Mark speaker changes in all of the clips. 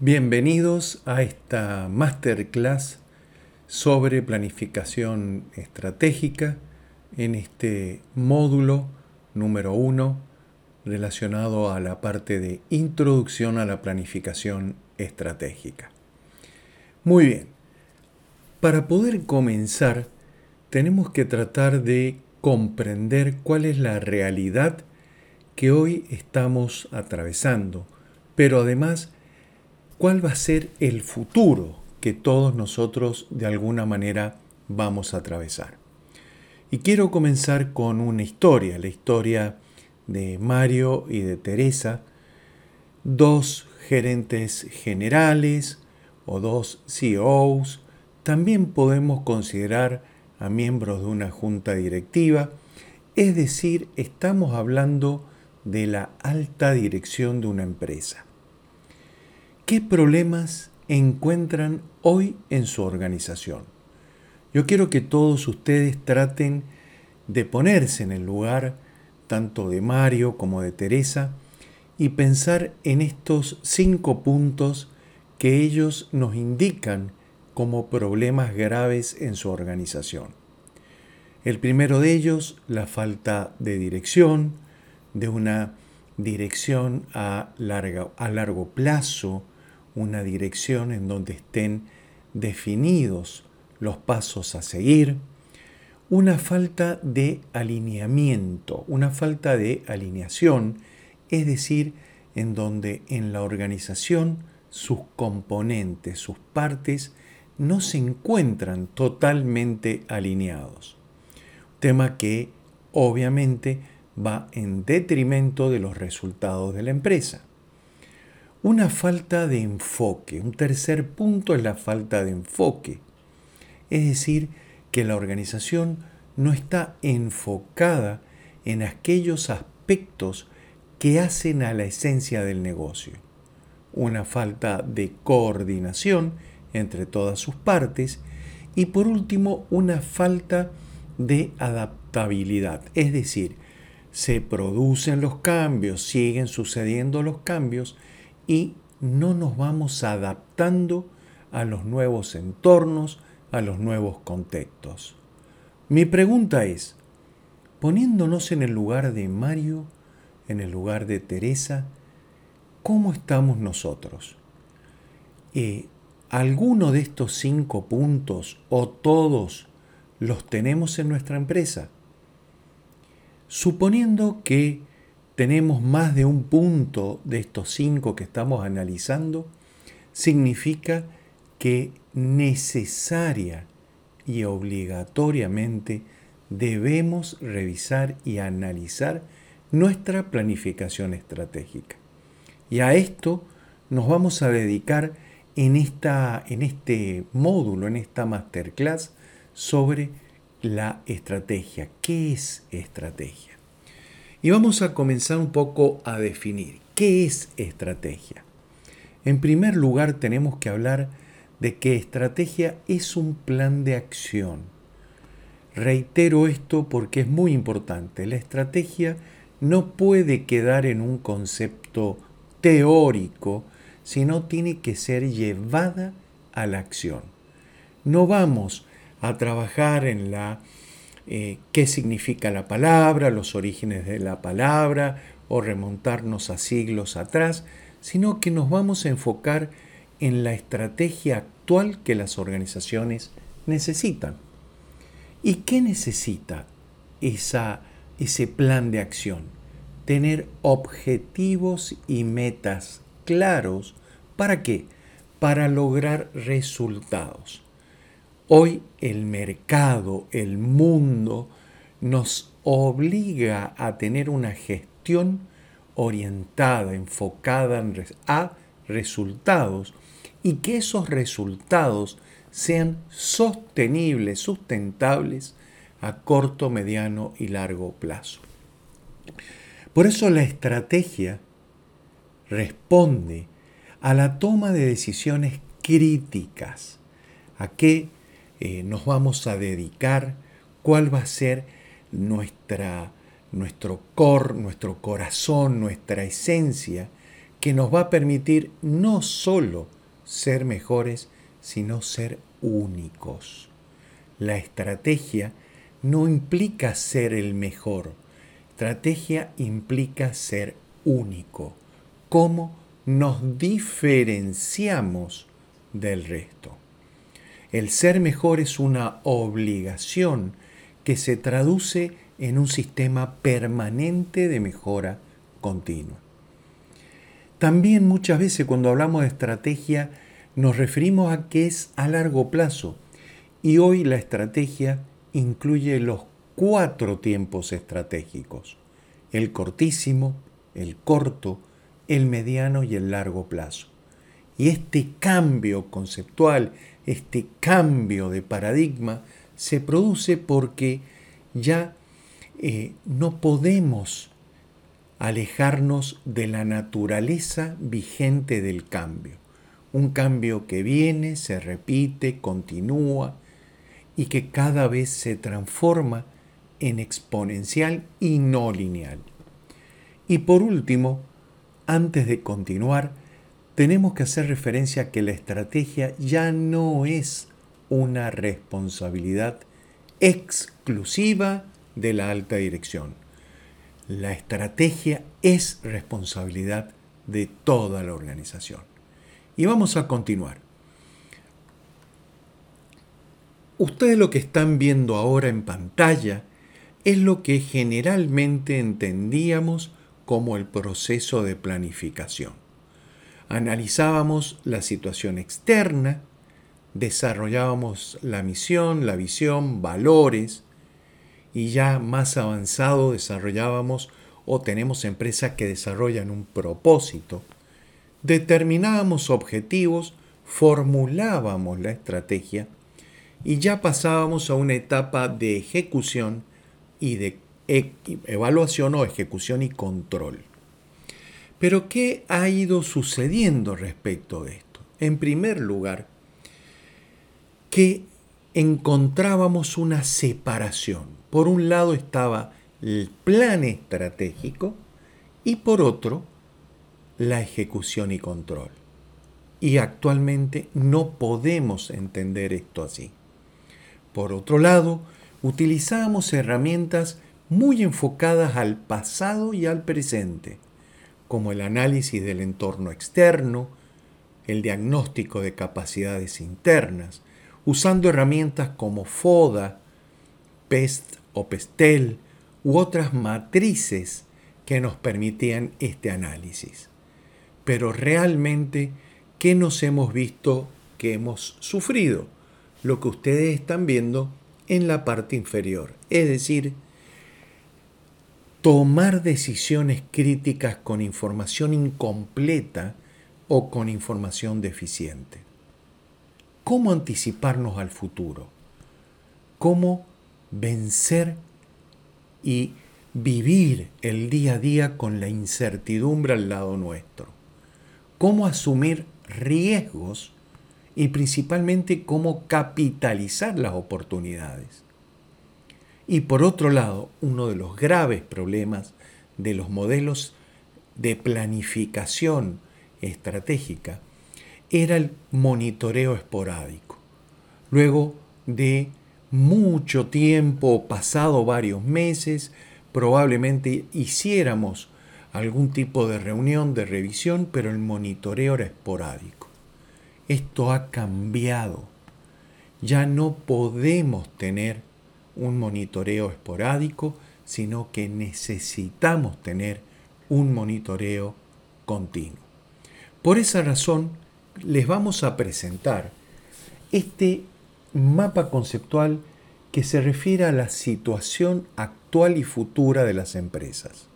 Speaker 1: Bienvenidos a esta masterclass sobre planificación estratégica en este módulo número uno relacionado a la parte de introducción a la planificación estratégica. Muy bien, para poder comenzar tenemos que tratar de comprender cuál es la realidad que hoy estamos atravesando, pero además cuál va a ser el futuro que todos nosotros de alguna manera vamos a atravesar. Y quiero comenzar con una historia, la historia de Mario y de Teresa, dos gerentes generales o dos CEOs. También podemos considerar a miembros de una junta directiva. Es decir, estamos hablando de la alta dirección de una empresa. ¿Qué problemas encuentran hoy en su organización? Yo quiero que todos ustedes traten de ponerse en el lugar tanto de Mario como de Teresa y pensar en estos cinco puntos que ellos nos indican como problemas graves en su organización. El primero de ellos, la falta de dirección, de una dirección a, a largo plazo, una dirección en donde estén definidos los pasos a seguir, una falta de alineamiento, una falta de alineación, es decir, en donde en la organización sus componentes, sus partes, no se encuentran totalmente alineados. Tema que obviamente va en detrimento de los resultados de la empresa una falta de enfoque. Un tercer punto es la falta de enfoque. Es decir, que la organización no está enfocada en aquellos aspectos que hacen a la esencia del negocio. Una falta de coordinación entre todas sus partes y por último una falta de adaptabilidad. Es decir, se producen los cambios, siguen sucediendo los cambios, y no nos vamos adaptando a los nuevos entornos, a los nuevos contextos. Mi pregunta es, poniéndonos en el lugar de Mario, en el lugar de Teresa, ¿cómo estamos nosotros? Eh, ¿Alguno de estos cinco puntos o todos los tenemos en nuestra empresa? Suponiendo que tenemos más de un punto de estos cinco que estamos analizando, significa que necesaria y obligatoriamente debemos revisar y analizar nuestra planificación estratégica. Y a esto nos vamos a dedicar en, esta, en este módulo, en esta masterclass sobre la estrategia. ¿Qué es estrategia? Y vamos a comenzar un poco a definir qué es estrategia. En primer lugar tenemos que hablar de que estrategia es un plan de acción. Reitero esto porque es muy importante. La estrategia no puede quedar en un concepto teórico, sino tiene que ser llevada a la acción. No vamos a trabajar en la eh, qué significa la palabra, los orígenes de la palabra o remontarnos a siglos atrás, sino que nos vamos a enfocar en la estrategia actual que las organizaciones necesitan. ¿Y qué necesita esa, ese plan de acción? Tener objetivos y metas claros. ¿Para qué? Para lograr resultados. Hoy el mercado, el mundo, nos obliga a tener una gestión orientada, enfocada a resultados y que esos resultados sean sostenibles, sustentables a corto, mediano y largo plazo. Por eso la estrategia responde a la toma de decisiones críticas, a qué eh, nos vamos a dedicar, cuál va a ser nuestra, nuestro core, nuestro corazón, nuestra esencia, que nos va a permitir no solo ser mejores, sino ser únicos. La estrategia no implica ser el mejor. Estrategia implica ser único. ¿Cómo nos diferenciamos del resto? El ser mejor es una obligación que se traduce en un sistema permanente de mejora continua. También muchas veces cuando hablamos de estrategia nos referimos a que es a largo plazo y hoy la estrategia incluye los cuatro tiempos estratégicos, el cortísimo, el corto, el mediano y el largo plazo. Y este cambio conceptual, este cambio de paradigma, se produce porque ya eh, no podemos alejarnos de la naturaleza vigente del cambio. Un cambio que viene, se repite, continúa y que cada vez se transforma en exponencial y no lineal. Y por último, antes de continuar, tenemos que hacer referencia a que la estrategia ya no es una responsabilidad exclusiva de la alta dirección. La estrategia es responsabilidad de toda la organización. Y vamos a continuar. Ustedes lo que están viendo ahora en pantalla es lo que generalmente entendíamos como el proceso de planificación. Analizábamos la situación externa, desarrollábamos la misión, la visión, valores, y ya más avanzado desarrollábamos o tenemos empresas que desarrollan un propósito. Determinábamos objetivos, formulábamos la estrategia y ya pasábamos a una etapa de ejecución y de evaluación o ejecución y control. Pero ¿qué ha ido sucediendo respecto de esto? En primer lugar, que encontrábamos una separación. Por un lado estaba el plan estratégico y por otro la ejecución y control. Y actualmente no podemos entender esto así. Por otro lado, utilizamos herramientas muy enfocadas al pasado y al presente, como el análisis del entorno externo, el diagnóstico de capacidades internas, usando herramientas como FODA, PEST o PESTEL u otras matrices que nos permitían este análisis. Pero realmente, ¿qué nos hemos visto que hemos sufrido? Lo que ustedes están viendo en la parte inferior, es decir, tomar decisiones críticas con información incompleta o con información deficiente. Cómo anticiparnos al futuro, cómo vencer y vivir el día a día con la incertidumbre al lado nuestro, cómo asumir riesgos y principalmente cómo capitalizar las oportunidades. Y por otro lado, uno de los graves problemas de los modelos de planificación estratégica era el monitoreo esporádico. Luego de mucho tiempo, pasado varios meses, probablemente hiciéramos algún tipo de reunión de revisión, pero el monitoreo era esporádico. Esto ha cambiado. Ya no podemos tener un monitoreo esporádico, sino que necesitamos tener un monitoreo continuo. Por esa razón, les vamos a presentar este mapa conceptual que se refiere a la situación actual y futura de las empresas.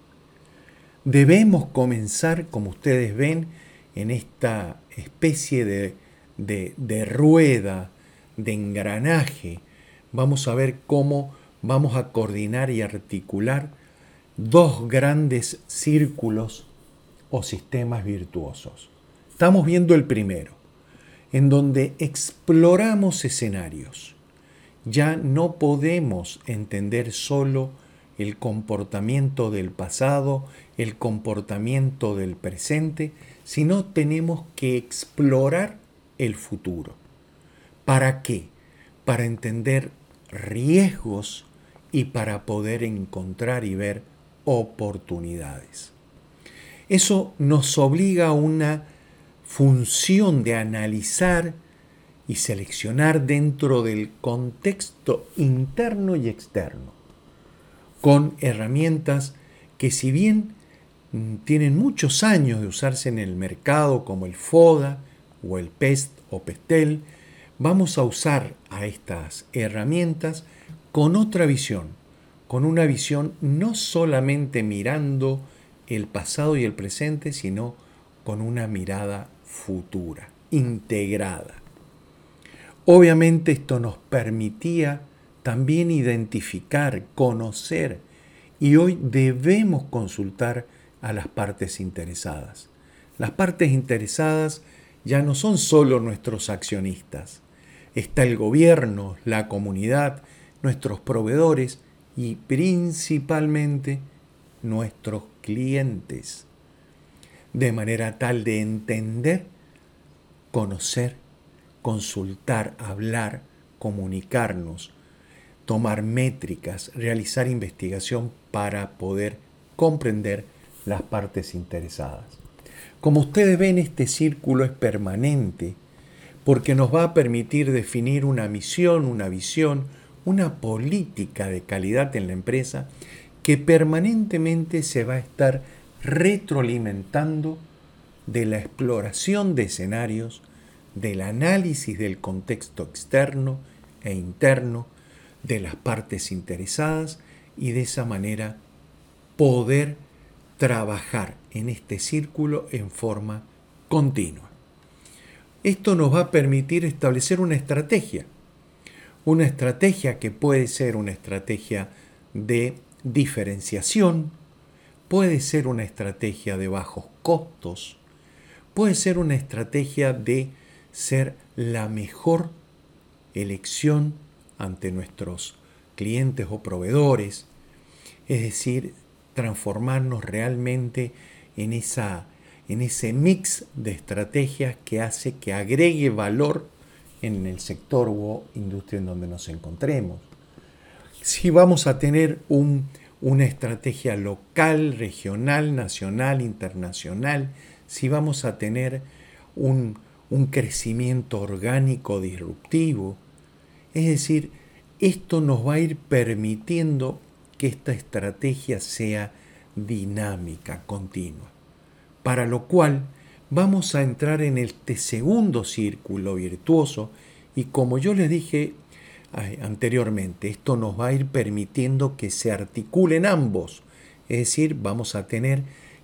Speaker 1: Debemos comenzar, como ustedes ven, en esta especie de, de, rueda, de engranaje. Vamos a ver cómo vamos a coordinar y articular dos grandes círculos o sistemas virtuosos. Estamos viendo el primero, en donde exploramos escenarios. Ya no podemos entender solo el comportamiento del pasado, el comportamiento del presente, sino tenemos que explorar el futuro. ¿Para qué? Para entender riesgos y para poder encontrar y ver oportunidades. Eso nos obliga a una función de analizar y seleccionar dentro del contexto interno y externo, con herramientas que si bien tienen muchos años de usarse en el mercado como el FODA o el PEST o PESTEL, vamos a usar a estas herramientas con otra visión, con una visión no solamente mirando el pasado y el presente, sino con una mirada futura, integrada. Obviamente esto nos permitía también identificar, conocer, y hoy debemos consultar a las partes interesadas. Las partes interesadas ya no son solo nuestros accionistas. Está el gobierno, la comunidad, nuestros proveedores y principalmente nuestros clientes. De manera tal de entender, conocer, consultar, hablar, comunicarnos, tomar métricas, realizar investigación para poder comprender las partes interesadas. Como ustedes ven, este círculo es permanente porque nos va a permitir definir una misión, una visión, una política de calidad en la empresa que permanentemente se va a estar retroalimentando de la exploración de escenarios, del análisis del contexto externo e interno, de las partes interesadas y de esa manera poder trabajar en este círculo en forma continua. Esto nos va a permitir establecer una estrategia, una estrategia que puede ser una estrategia de diferenciación, puede ser una estrategia de bajos costos, puede ser una estrategia de ser la mejor elección ante nuestros clientes o proveedores, es decir, transformarnos realmente en, esa, en ese mix de estrategias que hace que agregue valor en el sector o industria en donde nos encontremos. Si vamos a tener una estrategia local, regional, nacional, internacional, si vamos a tener un, crecimiento orgánico disruptivo, es decir, esto nos va a ir permitiendo que esta estrategia sea dinámica, continua. Para lo cual vamos a entrar en este segundo círculo virtuoso y como yo les dije anteriormente, esto nos va a ir permitiendo que se articulen ambos. Es decir, vamos a tener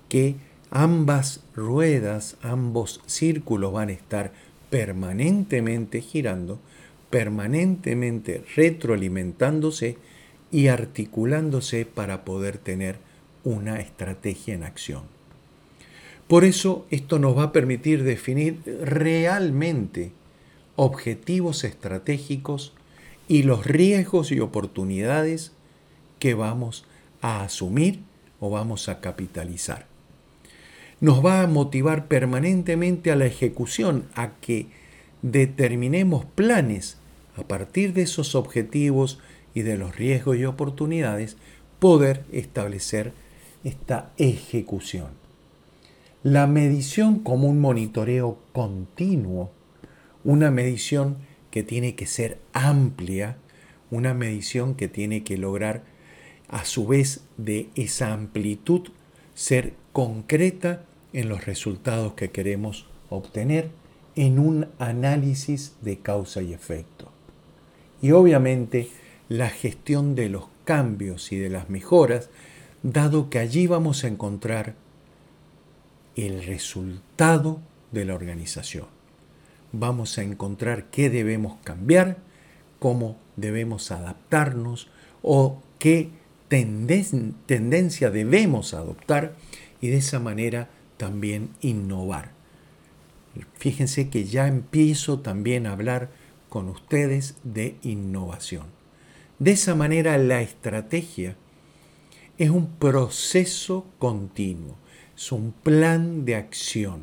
Speaker 1: que ambas ruedas, ambos círculos van a estar permanentemente girando permanentemente retroalimentándose y articulándose para poder tener una estrategia en acción. Por eso esto nos va a permitir definir realmente objetivos estratégicos y los riesgos y oportunidades que vamos a asumir o vamos a capitalizar. Nos va a motivar permanentemente a la ejecución, a que determinemos planes a partir de esos objetivos y de los riesgos y oportunidades, poder establecer esta ejecución. La medición como un monitoreo continuo, una medición que tiene que ser amplia, una medición que tiene que lograr a su vez de esa amplitud ser concreta en los resultados que queremos obtener en un análisis de causa y efecto. Y obviamente la gestión de los cambios y de las mejoras, dado que allí vamos a encontrar el resultado de la organización. Vamos a encontrar qué debemos cambiar, cómo debemos adaptarnos o qué tendencia debemos adoptar y de esa manera también innovar. Fíjense que ya empiezo también a hablar con ustedes de innovación. De esa manera la estrategia es un proceso continuo, es un plan de acción,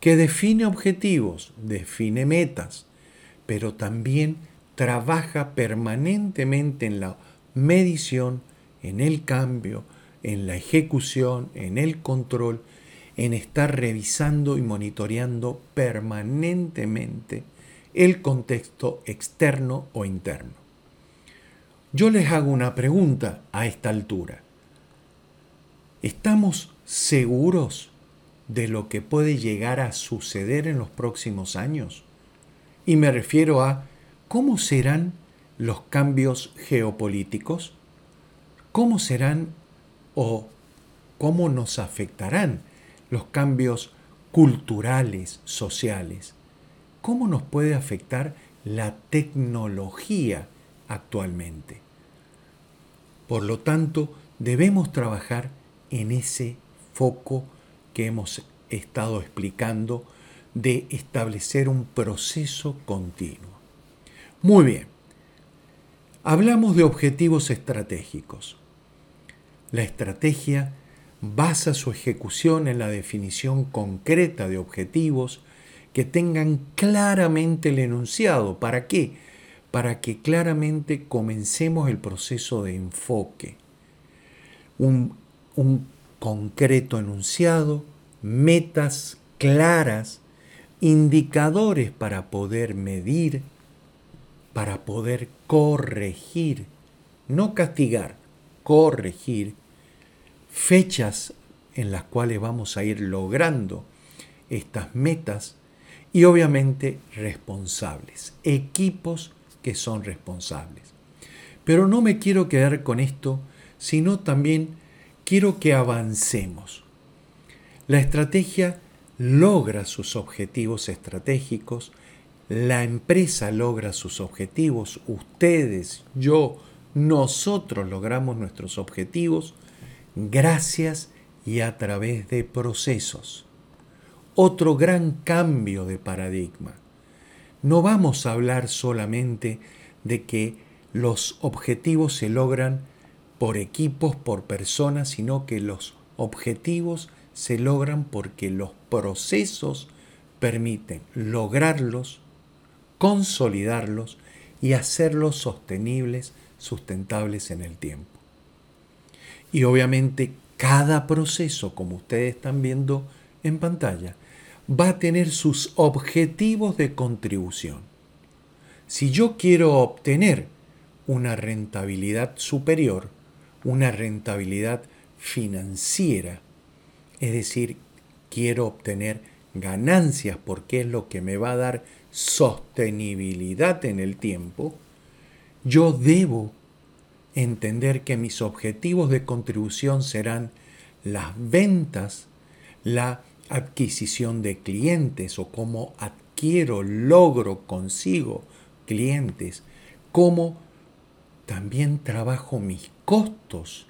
Speaker 1: que define objetivos, define metas, pero también trabaja permanentemente en la medición, en el cambio, en la ejecución, en el control, en estar revisando y monitoreando permanentemente el contexto externo o interno. Yo les hago una pregunta a esta altura. ¿Estamos seguros de lo que puede llegar a suceder en los próximos años? Y me refiero a cómo serán los cambios geopolíticos, cómo serán o cómo nos afectarán los cambios culturales, sociales, cómo nos puede afectar la tecnología actualmente. Por lo tanto, debemos trabajar en ese foco que hemos estado explicando de establecer un proceso continuo. Muy bien, hablamos de objetivos estratégicos. La estrategia basa su ejecución en la definición concreta de objetivos que tengan claramente el enunciado. ¿Para qué? Para que claramente comencemos el proceso de enfoque. Un, un concreto enunciado, metas claras, indicadores para poder medir, para poder corregir, no castigar, corregir, fechas en las cuales vamos a ir logrando estas metas y obviamente responsables, equipos que son responsables. Pero no me quiero quedar con esto, sino también quiero que avancemos. La estrategia logra sus objetivos estratégicos, la empresa logra sus objetivos, ustedes, yo, nosotros logramos nuestros objetivos gracias y a través de procesos. Otro gran cambio de paradigma. No vamos a hablar solamente de que los objetivos se logran por equipos, por personas, sino que los objetivos se logran porque los procesos permiten lograrlos, consolidarlos y hacerlos sostenibles, sustentables en el tiempo. Y obviamente cada proceso, como ustedes están viendo en pantalla, va a tener sus objetivos de contribución. Si yo quiero obtener una rentabilidad superior, una rentabilidad financiera, es decir, quiero obtener ganancias porque es lo que me va a dar sostenibilidad en el tiempo, yo debo entender que mis objetivos de contribución serán las ventas, la adquisición de clientes o cómo adquiero, logro, consigo clientes, cómo también trabajo mis costos,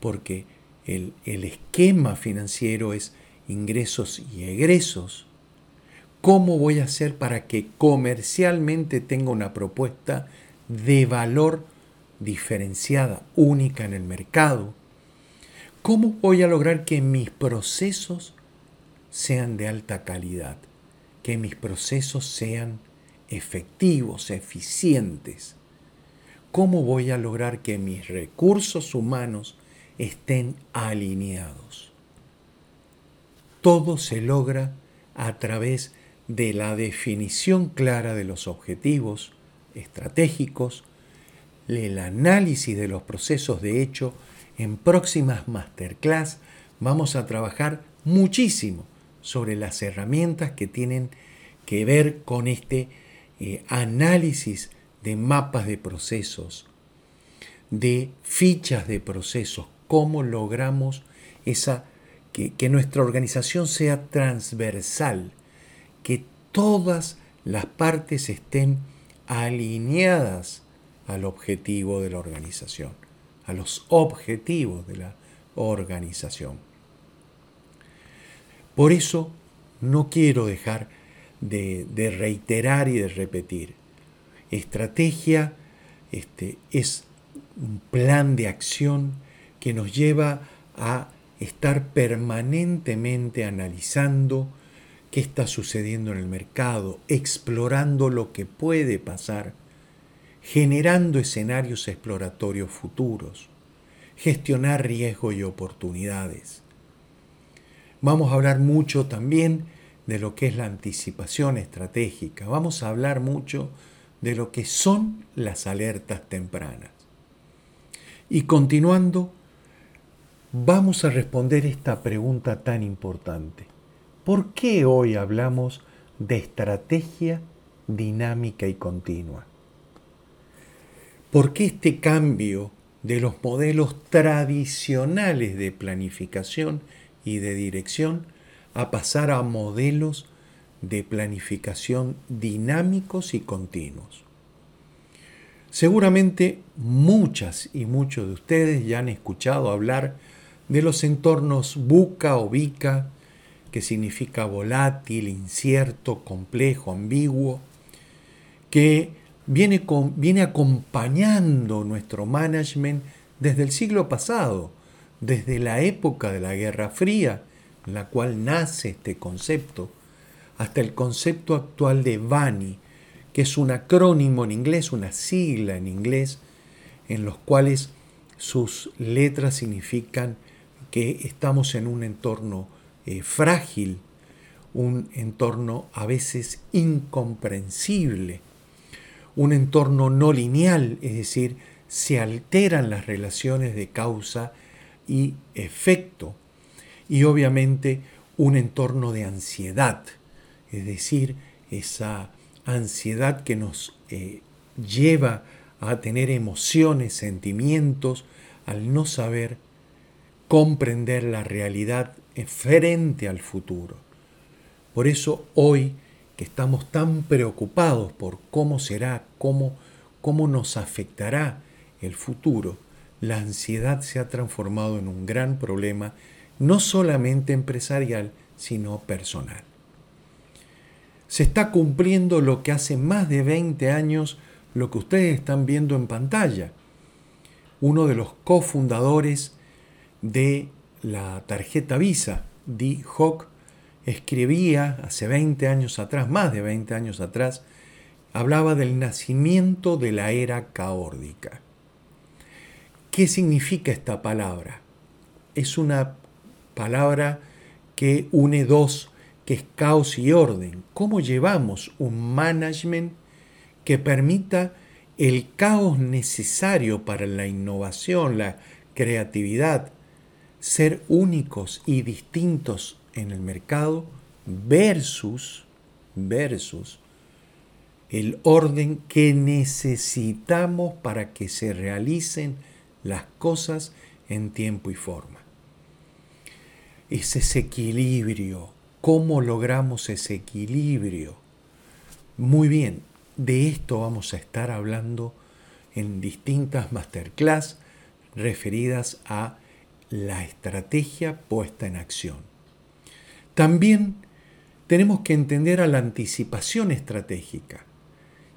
Speaker 1: porque el, el esquema financiero es ingresos y egresos. ¿Cómo voy a hacer para que comercialmente tenga una propuesta de valor diferenciada, única en el mercado? ¿Cómo voy a lograr que mis procesos sean de alta calidad? Que mis procesos sean efectivos, eficientes. ¿Cómo voy a lograr que mis recursos humanos estén alineados? Todo se logra a través de la definición clara de los objetivos estratégicos, el análisis de los procesos de hecho, en próximas masterclass vamos a trabajar muchísimo sobre las herramientas que tienen que ver con este eh, análisis de mapas de procesos, de fichas de procesos, cómo logramos esa, que, que nuestra organización sea transversal, que todas las partes estén alineadas al objetivo de la organización, a los objetivos de la organización. Por eso no quiero dejar de, reiterar y de repetir. Estrategia este, es un plan de acción que nos lleva a estar permanentemente analizando qué está sucediendo en el mercado, explorando lo que puede pasar, generando escenarios exploratorios futuros, gestionar riesgo y oportunidades. Vamos a hablar mucho también de lo que es la anticipación estratégica. Vamos a hablar mucho lo que son las alertas tempranas. Y continuando, vamos a responder esta pregunta tan importante. ¿Por qué hoy hablamos de estrategia dinámica y continua? ¿Por qué este cambio de los modelos tradicionales de planificación y de dirección a pasar a modelos de planificación dinámicos y continuos. Seguramente muchas y muchos de ustedes ya han escuchado hablar de los entornos buca o bica, que significa volátil, incierto, complejo, ambiguo, que viene, viene acompañando nuestro management desde el siglo pasado, desde la época de la Guerra Fría, en la cual nace este concepto, hasta el concepto actual de VANI, que es un acrónimo en inglés, una sigla en inglés, en los cuales sus letras significan que estamos en un entorno eh, frágil, un entorno a veces incomprensible, un entorno no lineal, es decir, se alteran las relaciones de causa y efecto, y obviamente un entorno de ansiedad, es decir, esa ansiedad que nos eh, lleva a tener emociones, sentimientos, al no saber comprender la realidad frente al futuro. Por eso hoy que estamos tan preocupados por cómo será, cómo, cómo nos afectará el futuro, la ansiedad se ha transformado en un gran problema, no solamente empresarial, sino personal. Se está cumpliendo lo que hace más de 20 años, lo que ustedes están viendo en pantalla. Uno de los cofundadores de la tarjeta Visa, Dee Hock, escribía hace 20 años atrás, más de 20 años atrás, hablaba del nacimiento de la era caórdica. ¿Qué significa esta palabra? Es una palabra que une dos, que es caos y orden. ¿Cómo llevamos un management que permita el caos necesario para la innovación, la creatividad, ser únicos y distintos en el mercado versus versus el orden que necesitamos para que se realicen las cosas en tiempo y forma. Es ese equilibrio. ¿Cómo logramos ese equilibrio? Muy bien, de esto vamos a estar hablando en distintas masterclass referidas a la estrategia puesta en acción. También tenemos que entender a la anticipación estratégica.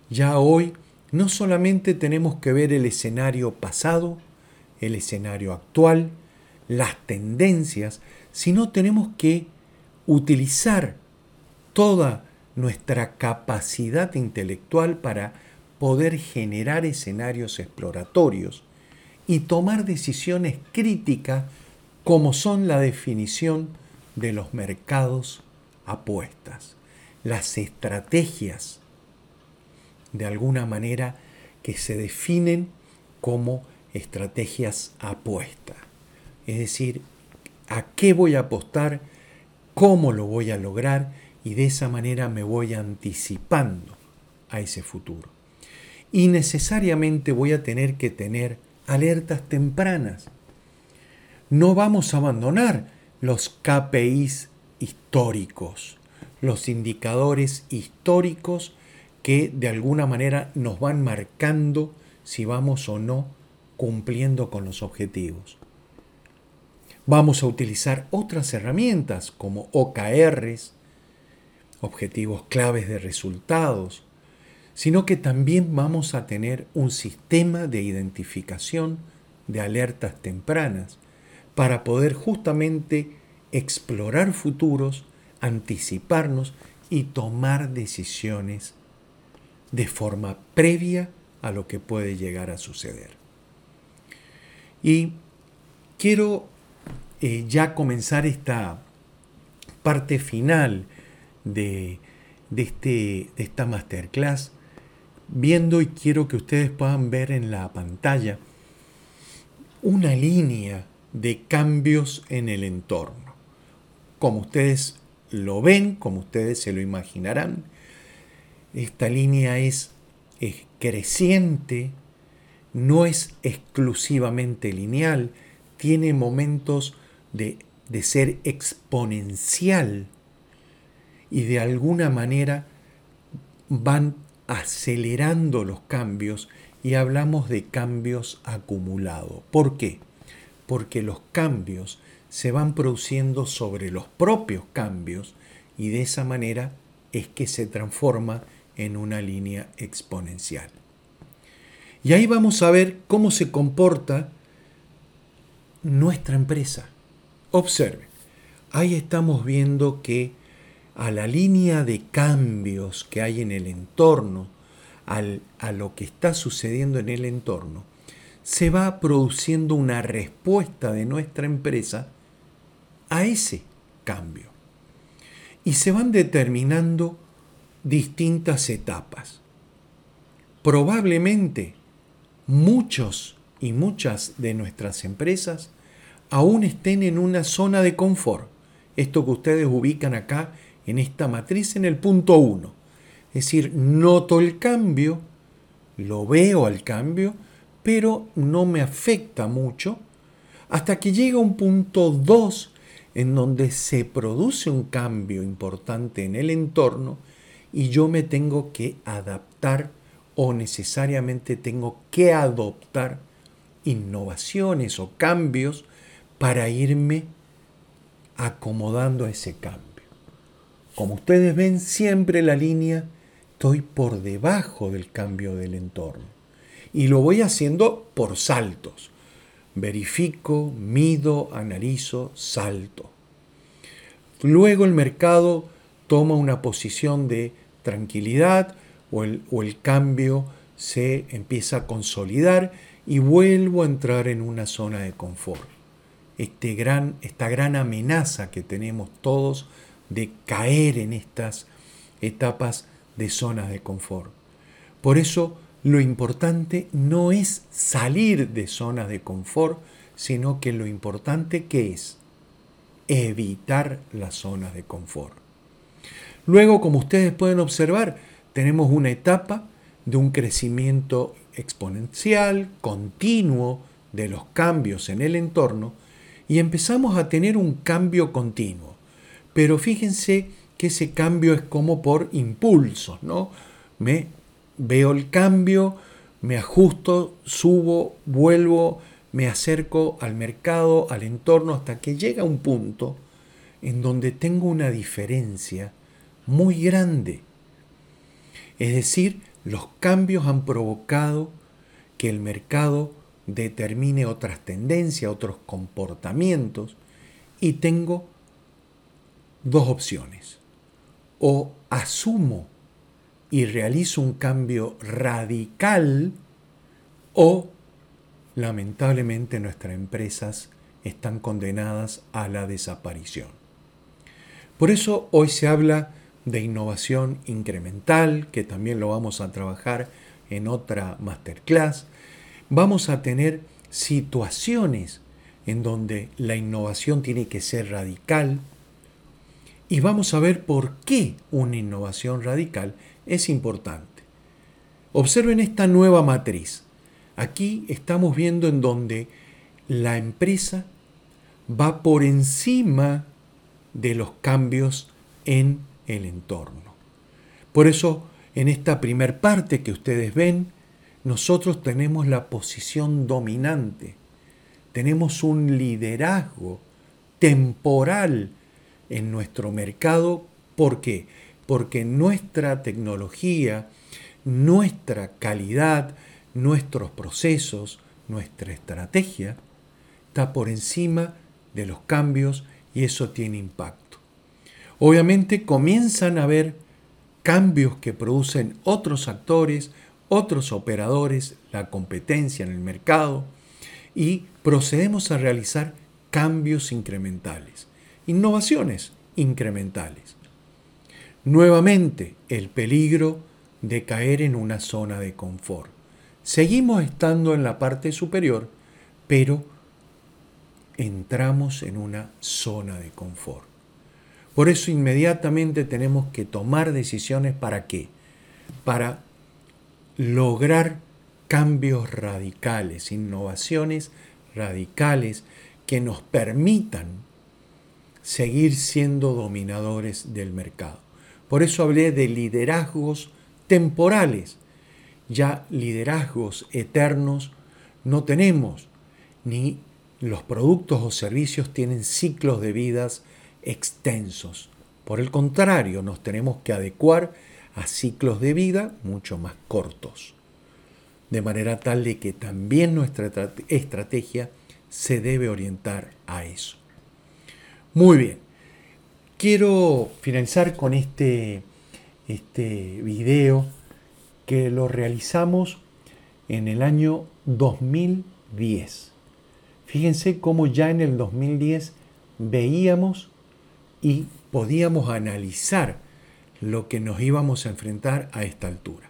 Speaker 1: Ya hoy no solamente tenemos que ver el escenario pasado, el escenario actual, las tendencias, sino tenemos que utilizar toda nuestra capacidad intelectual para poder generar escenarios exploratorios y tomar decisiones críticas como son la definición de los mercados apuestas, las estrategias de alguna manera que se definen como estrategias apuestas. Es decir, a qué voy a apostar, cómo lo voy a lograr y de esa manera me voy anticipando a ese futuro. Y necesariamente voy a tener que tener alertas tempranas. No vamos a abandonar los KPIs históricos, los indicadores históricos que de alguna manera nos van marcando si vamos o no cumpliendo con los objetivos. Vamos a utilizar otras herramientas como OKRs, objetivos claves de resultados, sino que también vamos a tener un sistema de identificación de alertas tempranas para poder justamente explorar futuros, anticiparnos y tomar decisiones de forma previa a lo que puede llegar a suceder. Y quiero eh, ya comenzar esta parte final de, este, de esta masterclass viendo y quiero que ustedes puedan ver en la pantalla una línea de cambios en el entorno. Como ustedes lo ven, como ustedes se lo imaginarán, esta línea es, creciente, no es exclusivamente lineal, tiene momentos de, de ser exponencial y de alguna manera van acelerando los cambios y hablamos de cambios acumulados. ¿Por qué? Porque los cambios se van produciendo sobre los propios cambios y de esa manera es que se transforma en una línea exponencial. Y ahí vamos a ver cómo se comporta nuestra empresa. Observe, ahí estamos viendo que a la línea de cambios que hay en el entorno, a lo que está sucediendo en el entorno, se va produciendo una respuesta de nuestra empresa a ese cambio. Y se van determinando distintas etapas. Probablemente muchos y muchas de nuestras empresas aún estén en una zona de confort. Esto que ustedes ubican acá en esta matriz en el punto 1. Es decir, noto el cambio, lo veo al cambio, pero no me afecta mucho, hasta que llega un punto 2 en donde se produce un cambio importante en el entorno y yo me tengo que adaptar o necesariamente tengo que adoptar innovaciones o cambios para irme acomodando a ese cambio. Como ustedes ven, siempre la línea estoy por debajo del cambio del entorno. Y lo voy haciendo por saltos. Verifico, mido, analizo, salto. Luego el mercado toma una posición de tranquilidad o el, o el cambio se empieza a consolidar y vuelvo a entrar en una zona de confort. Este gran, esta gran amenaza que tenemos todos de caer en estas etapas de zonas de confort. Por eso lo importante no es salir de zonas de confort, sino que lo importante que es evitar las zonas de confort. Luego, como ustedes pueden observar, tenemos una etapa de un crecimiento exponencial, continuo de los cambios en el entorno y empezamos a tener un cambio continuo. Pero fíjense que ese cambio es como por impulsos, ¿no? Me veo el cambio, me ajusto, subo, vuelvo, me acerco al mercado, al entorno, hasta que llega un punto en donde tengo una diferencia muy grande. Es decir, los cambios han provocado que el mercado determine otras tendencias, otros comportamientos, y tengo dos opciones. O asumo y realizo un cambio radical o lamentablemente nuestras empresas están condenadas a la desaparición. Por eso hoy se habla de innovación incremental, que también lo vamos a trabajar en otra masterclass. Vamos a tener situaciones en donde la innovación tiene que ser radical, y vamos a ver por qué una innovación radical es importante. Observen esta nueva matriz. Aquí estamos viendo en donde la empresa va por encima de los cambios en el entorno. Por eso, en esta primer parte que ustedes ven, nosotros tenemos la posición dominante, tenemos un liderazgo temporal en nuestro mercado. ¿Por qué? Porque nuestra tecnología, nuestra calidad, nuestros procesos, nuestra estrategia está por encima de los cambios y eso tiene impacto. Obviamente comienzan a haber cambios que producen otros actores, otros operadores, la competencia en el mercado, y procedemos a realizar cambios incrementales, innovaciones incrementales. Nuevamente, el peligro de caer en una zona de confort. Seguimos estando en la parte superior, pero entramos en una zona de confort. Por eso inmediatamente tenemos que tomar decisiones para qué? Para lograr cambios radicales, innovaciones radicales que nos permitan seguir siendo dominadores del mercado. Por eso hablé de liderazgos temporales. Ya liderazgos eternos no tenemos, ni los productos o servicios tienen ciclos de vidas extensos. Por el contrario, nos tenemos que adecuar a ciclos de vida mucho más cortos. De manera tal de que también nuestra estrategia se debe orientar a eso. Muy bien. Quiero finalizar con este, este video que lo realizamos en el año 2010. Fíjense cómo ya en el 2010 veíamos y podíamos analizar lo que nos íbamos a enfrentar a esta altura.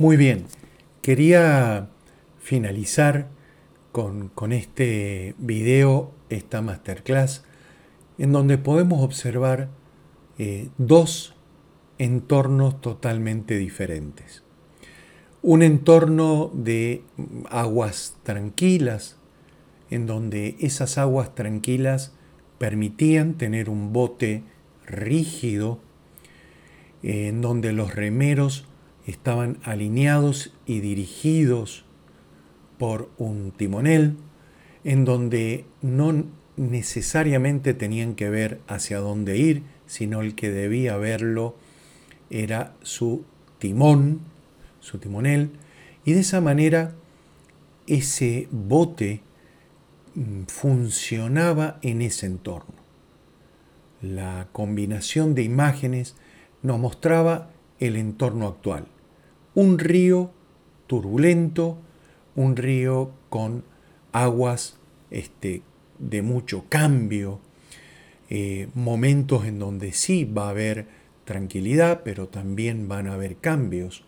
Speaker 1: Muy bien, quería finalizar con, este video, esta masterclass, en donde podemos observar eh, dos entornos totalmente diferentes. Un entorno de aguas tranquilas, en donde esas aguas tranquilas permitían tener un bote rígido, en donde los remeros estaban alineados y dirigidos por un timonel, en donde no necesariamente tenían que ver hacia dónde ir, sino el que debía verlo era su timón, su timonel, y de esa manera ese bote mm, funcionaba en ese entorno. La combinación de imágenes nos mostraba el entorno actual un río turbulento, un río con aguas este, de mucho cambio, eh, momentos en donde sí va a haber tranquilidad, pero también van a haber cambios,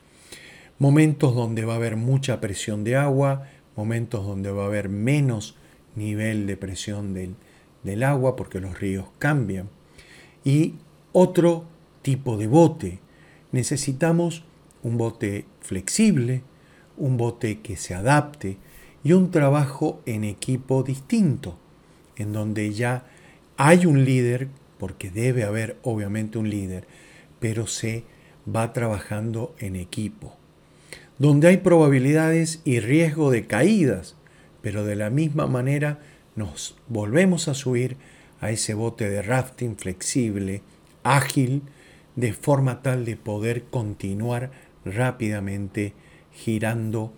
Speaker 1: momentos donde va a haber mucha presión de agua, momentos donde va a haber menos nivel de presión del, del agua porque los ríos cambian. Y otro tipo de bote. Necesitamos un bote flexible, un bote que se adapte y un trabajo en equipo distinto, en donde ya hay un líder, porque debe haber obviamente un líder, pero se va trabajando en equipo, donde hay probabilidades y riesgo de caídas, pero de la misma manera nos volvemos a subir a ese bote de rafting flexible, ágil, de forma tal de poder continuar rápidamente girando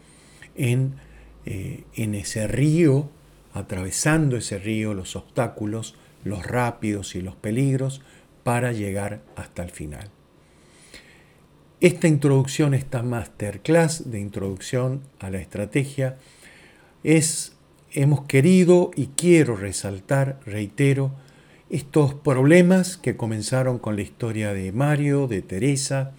Speaker 1: en, eh, en ese río, atravesando ese río, los obstáculos, los rápidos y los peligros, para llegar hasta el final. Esta introducción, esta masterclass de introducción a la estrategia, es, hemos querido y quiero resaltar, reitero, estos problemas que comenzaron con la historia de Mario, de Teresa,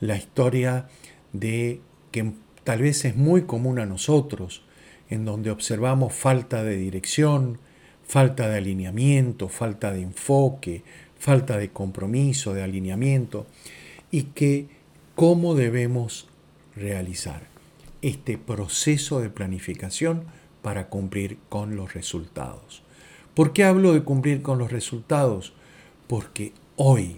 Speaker 1: la historia de que tal vez es muy común a nosotros, en donde observamos falta de dirección, falta de alineamiento, falta de enfoque, falta de compromiso, de alineamiento, y que cómo debemos realizar este proceso de planificación para cumplir con los resultados. ¿Por qué hablo de cumplir con los resultados? Porque hoy,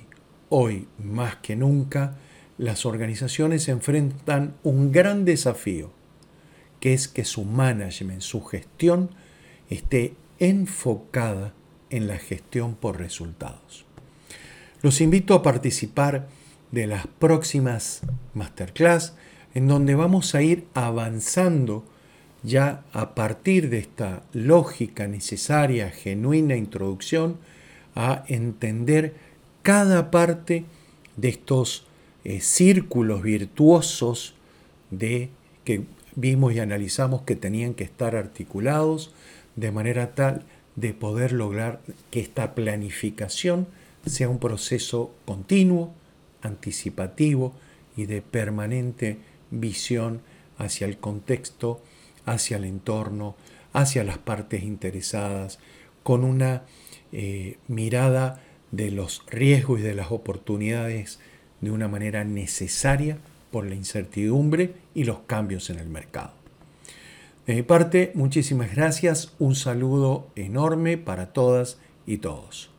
Speaker 1: hoy más que nunca, las organizaciones enfrentan un gran desafío, que es que su management, su gestión, esté enfocada en la gestión por resultados. Los invito a participar de las próximas masterclass en donde vamos a ir avanzando ya a partir de esta lógica necesaria, genuina introducción, a entender cada parte de estos eh, círculos virtuosos de, que vimos y analizamos que tenían que estar articulados de manera tal de poder lograr que esta planificación sea un proceso continuo, anticipativo y de permanente visión hacia el contexto hacia el entorno, hacia las partes interesadas, con una eh, mirada de los riesgos y de las oportunidades de una manera necesaria por la incertidumbre y los cambios en el mercado. De mi parte, muchísimas gracias, un saludo enorme para todas y todos.